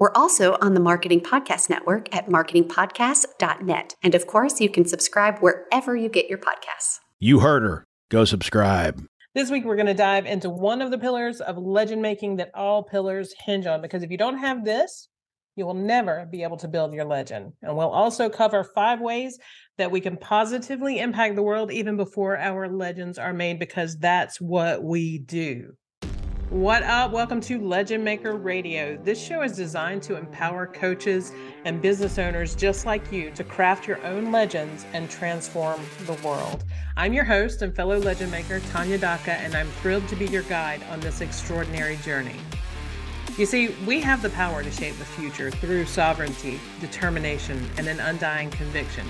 We're also on the Marketing Podcast Network at marketingpodcast.net. And of course, you can subscribe wherever you get your podcasts. You heard her. Go subscribe. This week, we're going to dive into one of the pillars of legend making that all pillars hinge on. Because if you don't have this, you will never be able to build your legend. And we'll also cover five ways that we can positively impact the world even before our legends are made, because that's what we do. What up? Welcome to Legend Maker Radio. This show is designed to empower coaches and business owners just like you to craft your own legends and transform the world. I'm your host and fellow legend maker, Tanya Daka, and I'm thrilled to be your guide on this extraordinary journey. You see, we have the power to shape the future through sovereignty, determination, and an undying conviction.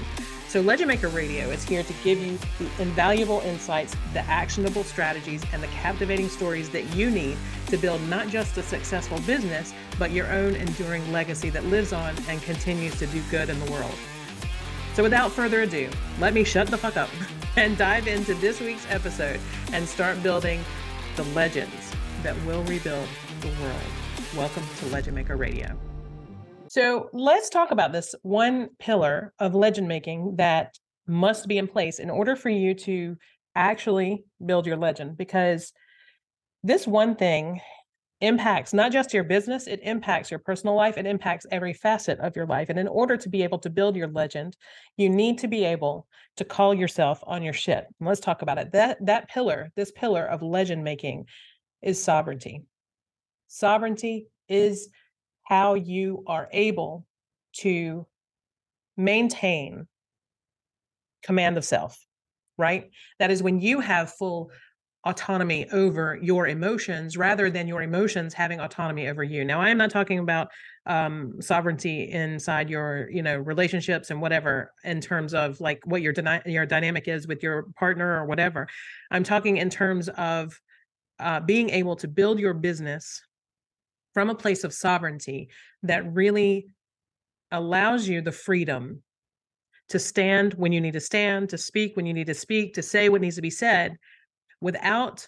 So, Legend Maker Radio is here to give you the invaluable insights, the actionable strategies, and the captivating stories that you need to build not just a successful business, but your own enduring legacy that lives on and continues to do good in the world. So, without further ado, let me shut the fuck up and dive into this week's episode and start building the legends that will rebuild the world. Welcome to Legend Maker Radio. So let's talk about this one pillar of legend making that must be in place in order for you to actually build your legend because this one thing impacts not just your business, it impacts your personal life, it impacts every facet of your life. And in order to be able to build your legend, you need to be able to call yourself on your shit. And let's talk about it. That that pillar, this pillar of legend making is sovereignty. Sovereignty is how you are able to maintain command of self, right? That is when you have full autonomy over your emotions rather than your emotions having autonomy over you. Now, I am not talking about um, sovereignty inside your, you know, relationships and whatever in terms of like what your dyna- your dynamic is with your partner or whatever. I'm talking in terms of uh, being able to build your business from a place of sovereignty that really allows you the freedom to stand when you need to stand, to speak when you need to speak, to say what needs to be said without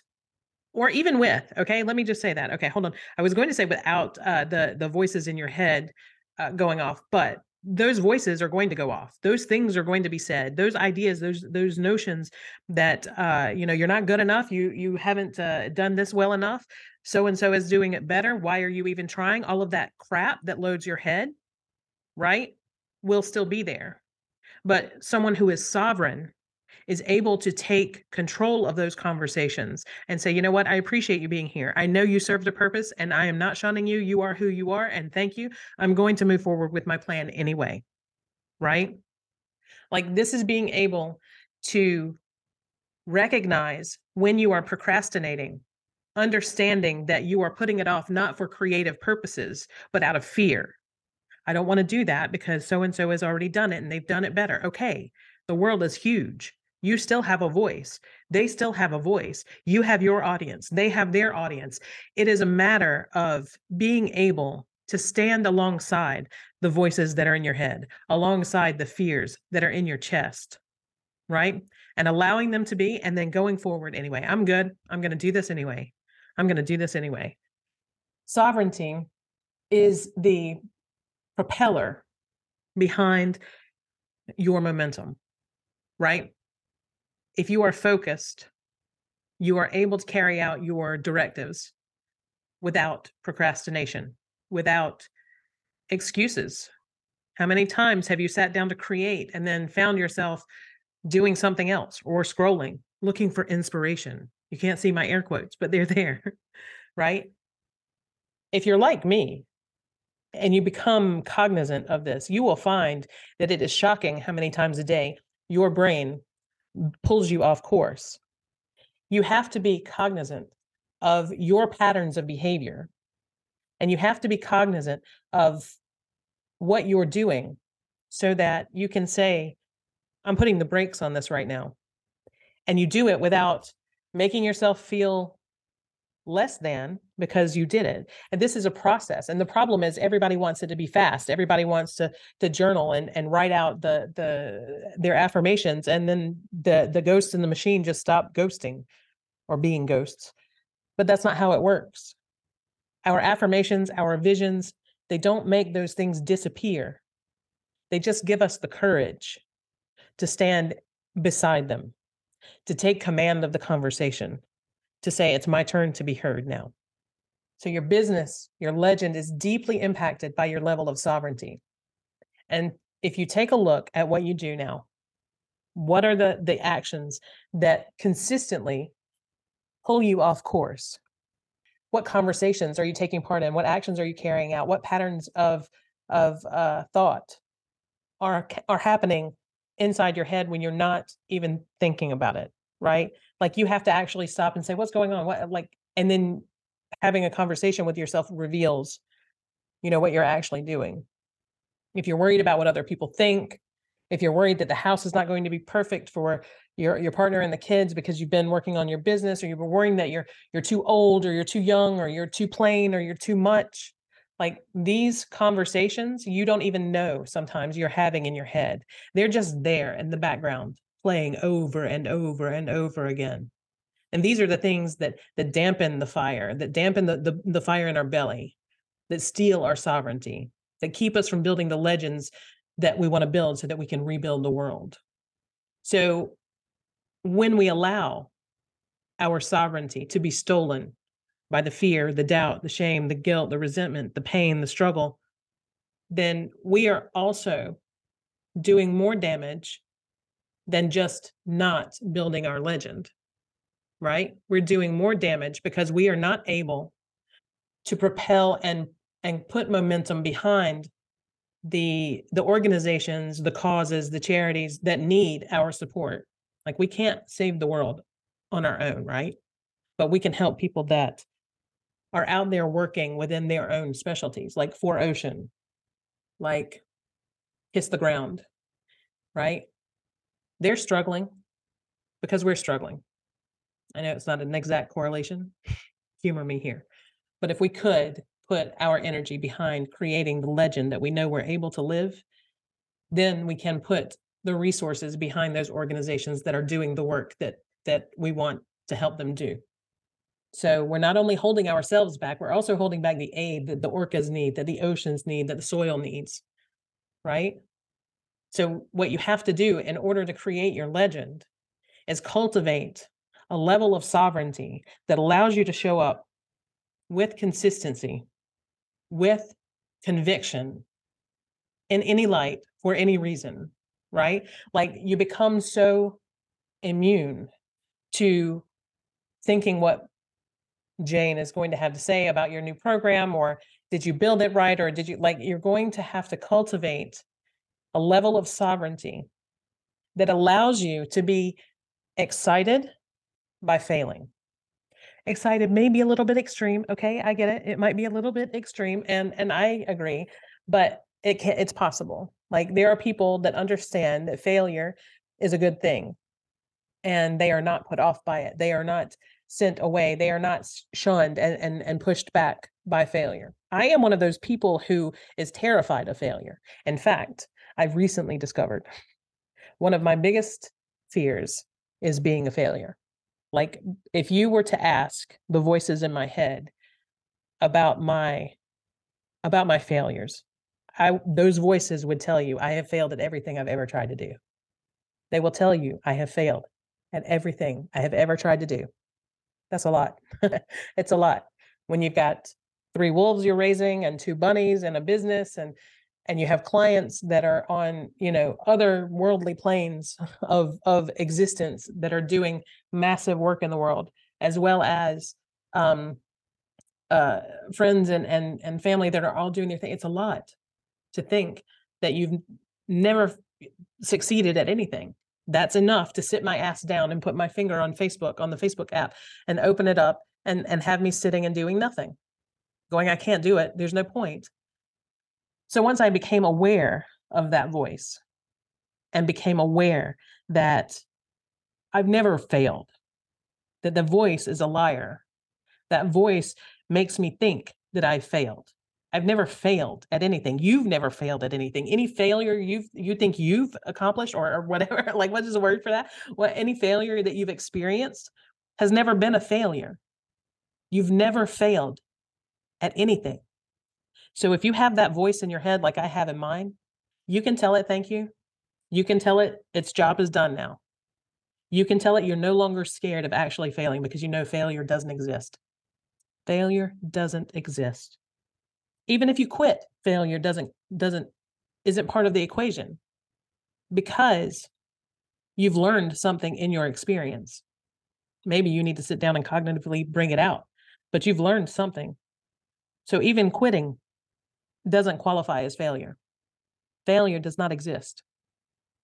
or even with okay? Let me just say that. Okay hold on. I was going to say without uh, the the voices in your head uh, going off but those voices are going to go off. Those things are going to be said. Those ideas those those notions that uh you know you're not good enough you you haven't uh, done this well enough so and so is doing it better. Why are you even trying? All of that crap that loads your head, right, will still be there. But someone who is sovereign is able to take control of those conversations and say, you know what, I appreciate you being here. I know you served a purpose and I am not shunning you. You are who you are. And thank you. I'm going to move forward with my plan anyway. Right? Like this is being able to recognize when you are procrastinating understanding that you are putting it off not for creative purposes, but out of fear. I don't want to do that because so and so has already done it and they've done it better. Okay, the world is huge. You still have a voice. They still have a voice. You have your audience. They have their audience. It is a matter of being able to stand alongside the voices that are in your head, alongside the fears that are in your chest, right? And allowing them to be, and then going forward anyway. I'm good. I'm going to do this anyway. I'm going to do this anyway. Sovereignty is the propeller behind your momentum, right? If you are focused, you are able to carry out your directives without procrastination, without excuses. How many times have you sat down to create and then found yourself doing something else or scrolling, looking for inspiration, you can't see my air quotes, but they're there, right? If you're like me and you become cognizant of this, you will find that it is shocking how many times a day your brain pulls you off course. You have to be cognizant of your patterns of behavior and you have to be cognizant of what you're doing so that you can say, I'm putting the brakes on this right now. And you do it without making yourself feel less than because you did it and this is a process and the problem is everybody wants it to be fast everybody wants to to journal and and write out the the their affirmations and then the the ghosts in the machine just stop ghosting or being ghosts but that's not how it works. Our affirmations our visions they don't make those things disappear. They just give us the courage to stand beside them to take command of the conversation to say, it's my turn to be heard now. So your business, your legend is deeply impacted by your level of sovereignty. And if you take a look at what you do now, what are the, the actions that consistently pull you off course? What conversations are you taking part in? What actions are you carrying out? What patterns of, of uh, thought are, are happening inside your head when you're not even thinking about it? right? Like you have to actually stop and say, what's going on? What like, and then having a conversation with yourself reveals, you know, what you're actually doing. If you're worried about what other people think, if you're worried that the house is not going to be perfect for your your partner and the kids because you've been working on your business or you've been worrying that you're you're too old or you're too young or you're too plain or you're too much like these conversations you don't even know sometimes you're having in your head they're just there in the background playing over and over and over again. And these are the things that that dampen the fire, that dampen the, the, the fire in our belly, that steal our sovereignty, that keep us from building the legends that we want to build so that we can rebuild the world. So when we allow our sovereignty to be stolen by the fear, the doubt, the shame, the guilt, the resentment, the pain, the struggle, then we are also doing more damage than just not building our legend, right? We're doing more damage because we are not able to propel and and put momentum behind the the organizations, the causes, the charities that need our support. Like we can't save the world on our own, right? But we can help people that are out there working within their own specialties, like 4Ocean, like Kiss the Ground, right? they're struggling because we're struggling. I know it's not an exact correlation. Humor me here. But if we could put our energy behind creating the legend that we know we're able to live, then we can put the resources behind those organizations that are doing the work that that we want to help them do. So we're not only holding ourselves back, we're also holding back the aid that the orcas need, that the oceans need, that the soil needs, right? So, what you have to do in order to create your legend is cultivate a level of sovereignty that allows you to show up with consistency, with conviction in any light for any reason, right? Like you become so immune to thinking what Jane is going to have to say about your new program, or did you build it right, or did you like you're going to have to cultivate a level of sovereignty that allows you to be excited by failing. Excited may be a little bit extreme. Okay, I get it. It might be a little bit extreme, and and I agree, but it can, it's possible. Like there are people that understand that failure is a good thing, and they are not put off by it. They are not sent away. They are not shunned and and, and pushed back by failure. I am one of those people who is terrified of failure. In fact, I've recently discovered one of my biggest fears is being a failure. Like if you were to ask the voices in my head about my about my failures, I those voices would tell you I have failed at everything I've ever tried to do. They will tell you I have failed at everything I have ever tried to do. That's a lot. it's a lot when you've got three wolves you're raising and two bunnies and a business and and you have clients that are on you know other worldly planes of of existence that are doing massive work in the world as well as um uh friends and and and family that are all doing their thing it's a lot to think that you've never succeeded at anything that's enough to sit my ass down and put my finger on facebook on the facebook app and open it up and and have me sitting and doing nothing going i can't do it there's no point so once I became aware of that voice and became aware that I've never failed, that the voice is a liar. That voice makes me think that I failed. I've never failed at anything. You've never failed at anything. Any failure you you think you've accomplished or, or whatever, like what is the word for that? What any failure that you've experienced has never been a failure. You've never failed at anything. So if you have that voice in your head like I have in mine, you can tell it thank you. You can tell it its job is done now. You can tell it you're no longer scared of actually failing because you know failure doesn't exist. Failure doesn't exist. Even if you quit, failure doesn't doesn't isn't part of the equation because you've learned something in your experience. Maybe you need to sit down and cognitively bring it out, but you've learned something. So even quitting doesn't qualify as failure. Failure does not exist.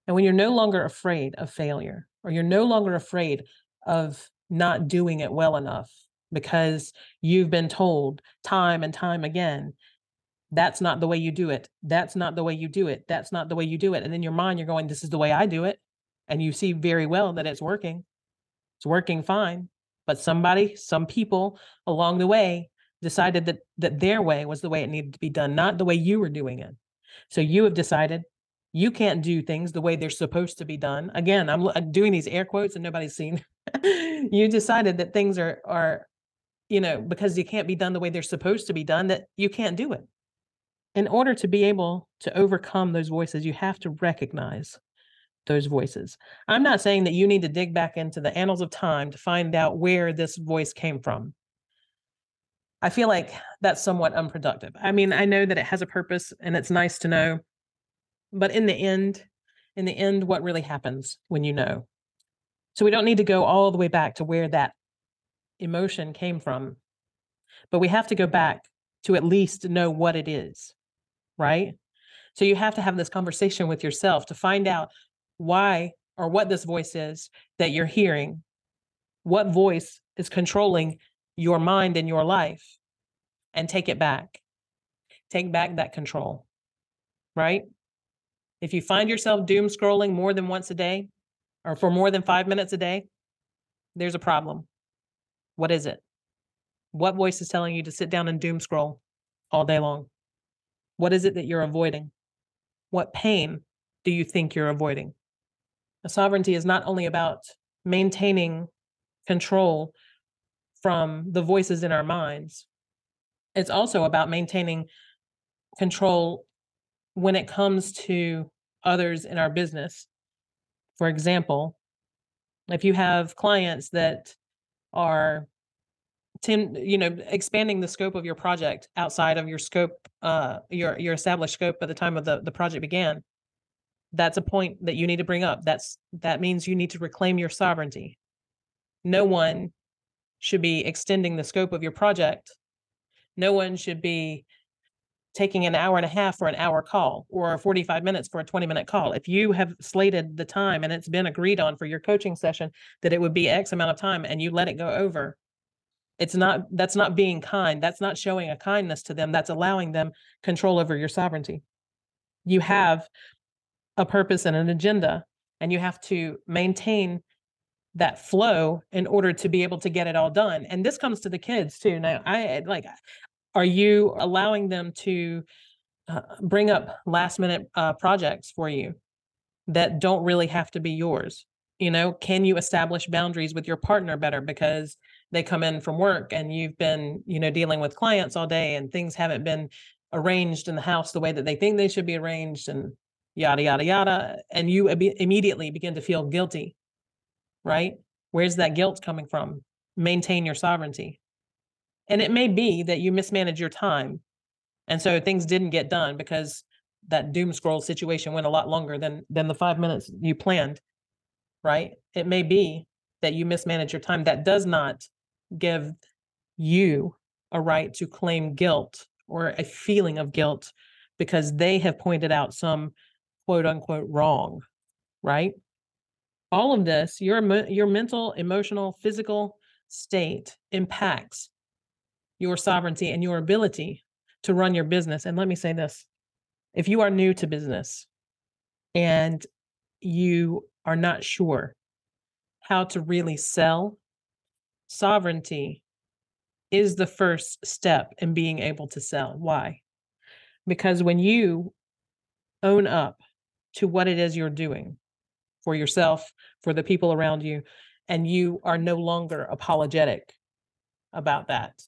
And when you're no longer afraid of failure, or you're no longer afraid of not doing it well enough because you've been told time and time again, that's not the way you do it. That's not the way you do it. That's not the way you do it. And in your mind, you're going, this is the way I do it. And you see very well that it's working. It's working fine. But somebody, some people along the way decided that that their way was the way it needed to be done, not the way you were doing it. So you have decided you can't do things the way they're supposed to be done. Again, I'm, doing these air quotes and nobody's seen. you decided that things are are you know because you can't be done the way they're supposed to be done that you can't do it. In order to be able to overcome those voices, you have to recognize those voices. I'm not saying that you need to dig back into the annals of time to find out where this voice came from. I feel like that's somewhat unproductive. I mean, I know that it has a purpose and it's nice to know, but in the end, in the end, what really happens when you know? So we don't need to go all the way back to where that emotion came from, but we have to go back to at least know what it is, right? So you have to have this conversation with yourself to find out why or what this voice is that you're hearing. What voice is controlling your mind and your life and take it back. Take back that control, right? If you find yourself doom scrolling more than once a day or for more than five minutes a day, there's a problem. What is it? What voice is telling you to sit down and doom scroll all day long? What is it that you're avoiding? What pain do you think you're avoiding? A sovereignty is not only about maintaining control from the voices in our minds. It's also about maintaining control when it comes to others in our business. For example, if you have clients that are Tim, you know, expanding the scope of your project outside of your scope, uh, your your established scope at the time of the the project began. That's a point that you need to bring up. That's that means you need to reclaim your sovereignty. No one should be extending the scope of your project. No one should be taking an hour and a half for an hour call or 45 minutes for a 20 minute call. If you have slated the time and it's been agreed on for your coaching session that it would be X amount of time and you let it go over, it's not that's not being kind. That's not showing a kindness to them. That's allowing them control over your sovereignty. You have a purpose and an agenda and you have to maintain that flow in order to be able to get it all done. And this comes to the kids too. Now, I like, are you allowing them to uh, bring up last minute uh, projects for you that don't really have to be yours? You know, can you establish boundaries with your partner better because they come in from work and you've been, you know, dealing with clients all day and things haven't been arranged in the house the way that they think they should be arranged and yada yada yada and you Im- immediately begin to feel guilty right? Where's that guilt coming from? Maintain your sovereignty. And it may be that you mismanage your time. And so things didn't get done because that doom scroll situation went a lot longer than than the 5 minutes you planned, right? It may be that you mismanage your time. That does not give you a right to claim guilt or a feeling of guilt because they have pointed out some quote unquote wrong, right? all of this, your your mental, emotional, physical state impacts your sovereignty and your ability to run your business. And let me say this. If you are new to business, and you are not sure how to really sell, sovereignty is the first step in being able to sell. Why? Because when you own up to what it is you're doing for yourself, for the people around you, and you are no longer apologetic about that,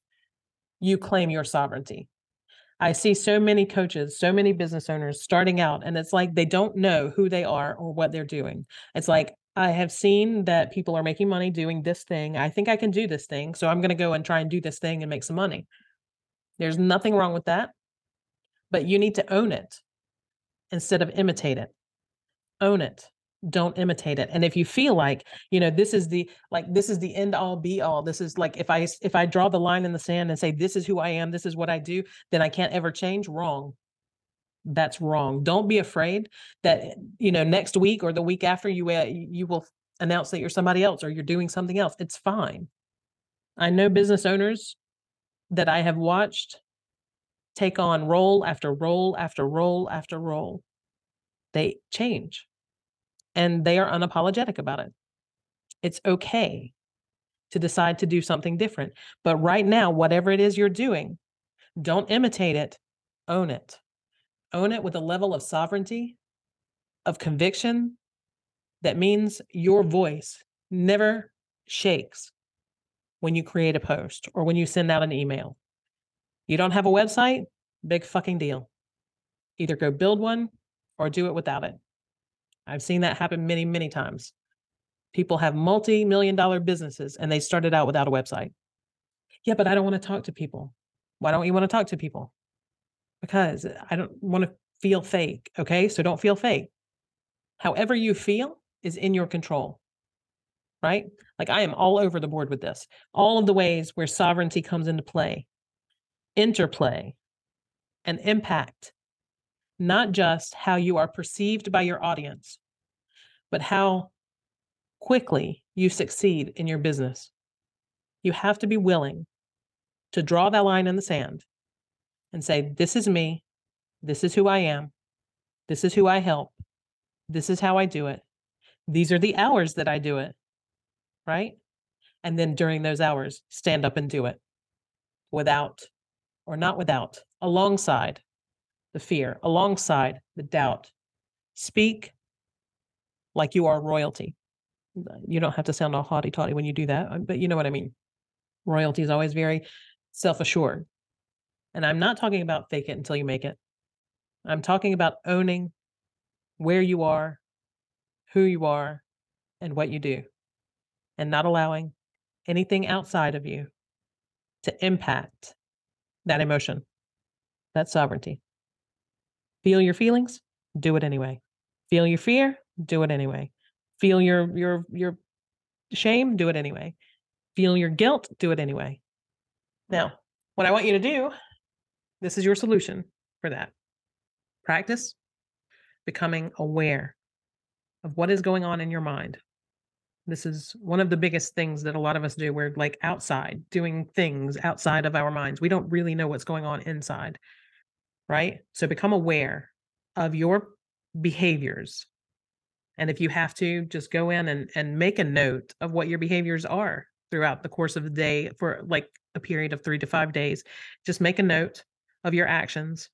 you claim your sovereignty. I see so many coaches, so many business owners starting out, and it's like they don't know who they are or what they're doing. It's like, I have seen that people are making money doing this thing. I think I can do this thing. So I'm going to go and try and do this thing and make some money. There's nothing wrong with that. But you need to own it instead of imitate it. Own it. Don't imitate it. And if you feel like, you know, this is the like this is the end all be all. This is like if I if I draw the line in the sand and say this is who I am, this is what I do, then I can't ever change. Wrong that's wrong. Don't be afraid that you know next week or the week after you uh, you will announce that you're somebody else or you're doing something else. It's fine. I know business owners that I have watched take on role after role after role after role. They change and they are unapologetic about it. It's okay to decide to do something different. But right now, whatever it is you're doing, don't imitate it, own it own it with a level of sovereignty, of conviction that means your voice never shakes when you create a post or when you send out an email. You don't have a website? Big fucking deal. Either go build one or do it without it. I've seen that happen many, many times. People have multi million dollar businesses and they started out without a website. Yeah, but I don't want to talk to people. Why don't you want to talk to people? because I don't want to feel fake. Okay. So don't feel fake. However you feel is in your control. Right. Like I am all over the board with this. All of the ways where sovereignty comes into play, interplay, and impact, not just how you are perceived by your audience, but how quickly you succeed in your business. You have to be willing to draw that line in the sand and say, This is me. This is who I am. This is who I help. This is how I do it. These are the hours that I do it. Right. And then during those hours, stand up and do it without or not without, alongside the fear, alongside the doubt. Speak like you are royalty. You don't have to sound all haughty toddy when you do that, but you know what I mean. Royalty is always very self assured. And I'm not talking about fake it until you make it. I'm talking about owning where you are, who you are, and what you do, and not allowing anything outside of you to impact that emotion, that sovereignty. Feel your feelings, do it anyway. Feel your fear, do it anyway. Feel your your your shame, do it anyway. Feel your guilt, do it anyway. Now, what I want you to do this is your solution for that. Practice becoming aware of what is going on in your mind. This is one of the biggest things that a lot of us do. We're like outside doing things outside of our minds. We don't really know what's going on inside, right? So become aware of your behaviors. And if you have to, just go in and, and make a note of what your behaviors are throughout the course of the day for like a period of three to five days. Just make a note of your actions.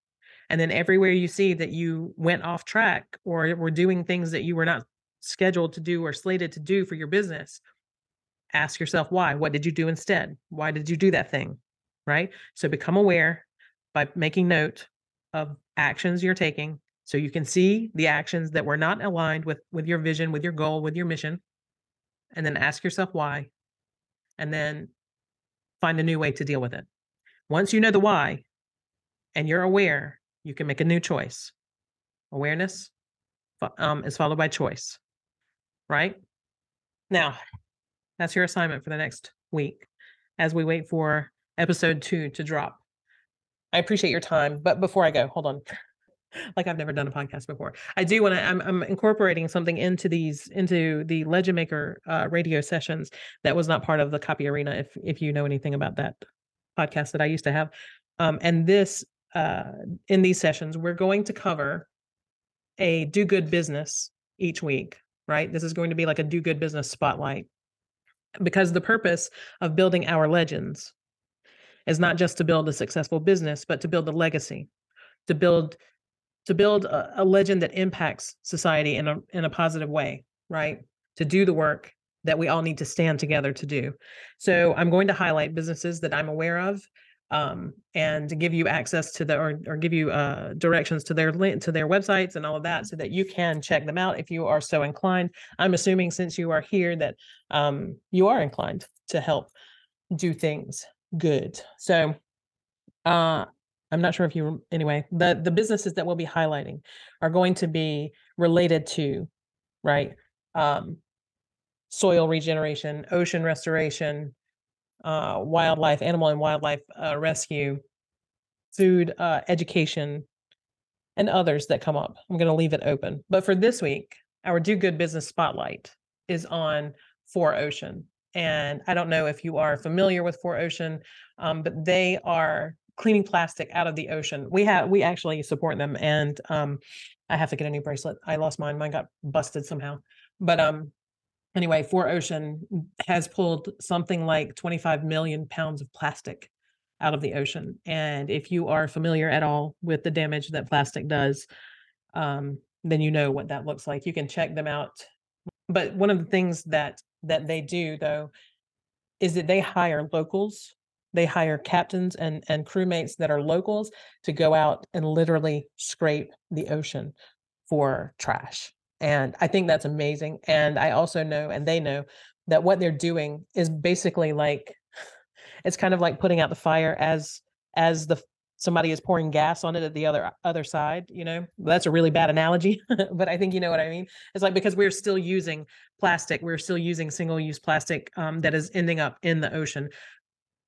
And then everywhere you see that you went off track or were doing things that you were not scheduled to do or slated to do for your business, ask yourself why. What did you do instead? Why did you do that thing? Right. So become aware by making note of actions you're taking so you can see the actions that were not aligned with with your vision with your goal with your mission and then ask yourself why and then find a new way to deal with it once you know the why and you're aware, you can make a new choice. Awareness um, is followed by choice, right? Now, that's your assignment for the next week as we wait for episode two to drop. I appreciate your time, but before I go, hold on. like I've never done a podcast before. I do want to. I'm, I'm incorporating something into these into the Legend Maker uh, radio sessions that was not part of the Copy Arena. If if you know anything about that podcast that I used to have, um, and this uh, in these sessions, we're going to cover a do good business each week, right? This is going to be like a do good business spotlight because the purpose of building our legends is not just to build a successful business, but to build a legacy, to build to build a, a legend that impacts society in a in a positive way, right? To do the work that we all need to stand together to do. So I'm going to highlight businesses that I'm aware of um, and give you access to the or, or give you uh, directions to their link to their websites and all of that so that you can check them out if you are so inclined i'm assuming since you are here that um, you are inclined to help do things good so uh, i'm not sure if you anyway the the businesses that we'll be highlighting are going to be related to right um, soil regeneration ocean restoration uh, wildlife, animal and wildlife uh, rescue, food uh, education, and others that come up. I'm going to leave it open. But for this week, our Do Good Business Spotlight is on 4Ocean. And I don't know if you are familiar with 4Ocean, um, but they are cleaning plastic out of the ocean. We have we actually support them, and um, I have to get a new bracelet. I lost mine; mine got busted somehow. But um, anyway, 4Ocean has pulled something like 25 million pounds of plastic out of the ocean. And if you are familiar at all with the damage that plastic does, um, then you know what that looks like. You can check them out. But one of the things that that they do though is that they hire locals. They hire captains and and crewmates that are locals to go out and literally scrape the ocean for trash. And I think that's amazing. And I also know, and they know, that what they're doing is basically like it's kind of like putting out the fire as as the somebody is pouring gas on it at the other other side you know that's a really bad analogy but i think you know what i mean it's like because we're still using plastic we're still using single use plastic um, that is ending up in the ocean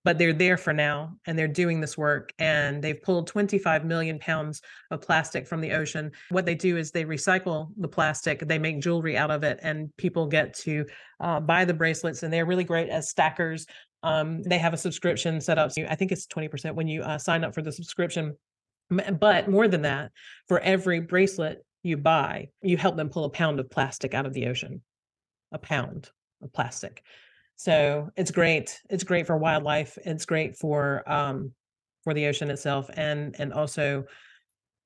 but they're there for now and they're doing this work and they've pulled 25 million pounds of plastic from the ocean. What they do is they recycle the plastic they make jewelry out of it and people get to uh, buy the bracelets and they're really great as stackers. Um, they have a subscription set up so i think it's 20% when you uh, sign up for the subscription. But more than that for every bracelet you buy you help them pull a pound of plastic out of the ocean. A pound of plastic so it's great. It's great for wildlife. It's great for um, for the ocean itself, and and also,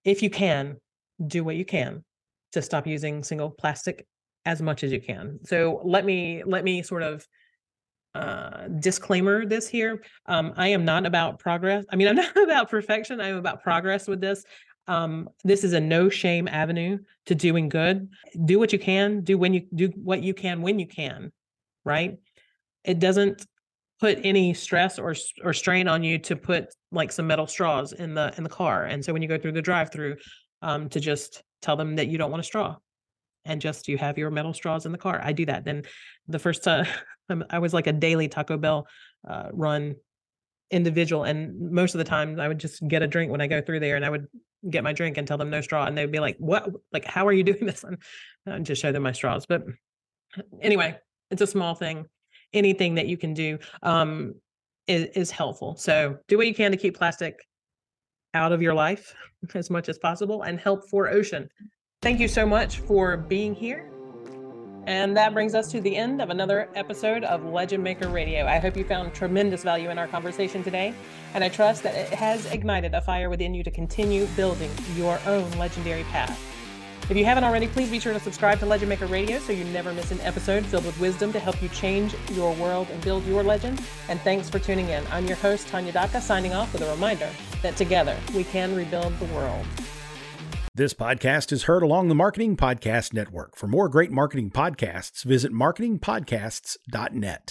if you can, do what you can to stop using single plastic as much as you can. So let me let me sort of uh, disclaimer this here. Um, I am not about progress. I mean, I'm not about perfection. I'm about progress with this. Um, this is a no shame avenue to doing good. Do what you can. Do when you do what you can when you can. Right it doesn't put any stress or or strain on you to put like some metal straws in the in the car. And so when you go through the drive through um, to just tell them that you don't want a straw and just you have your metal straws in the car i do that. Then the first time i was like a daily taco bell uh, run individual and most of the time i would just get a drink when i go through there and i would get my drink and tell them no straw and they'd be like what like how are you doing this? And I'd just show them my straws. But anyway it's a small thing anything that you can do um, is, is helpful. So do what you can to keep plastic out of your life as much as possible and help 4Ocean. Thank you so much for being here. And that brings us to the end of another episode of Legend Maker Radio. I hope you found tremendous value in our conversation today, and I trust that it has ignited a fire within you to continue building your own legendary path. If you haven't already, please be sure to subscribe to Legend Maker Radio so you never miss an episode filled with wisdom to help you change your world and build your legend. And thanks for tuning in. I'm your host, Tanya Daka, signing off with a reminder that together we can rebuild the world. This podcast is heard along the Marketing Podcast Network. For more great marketing podcasts, visit marketingpodcasts.net.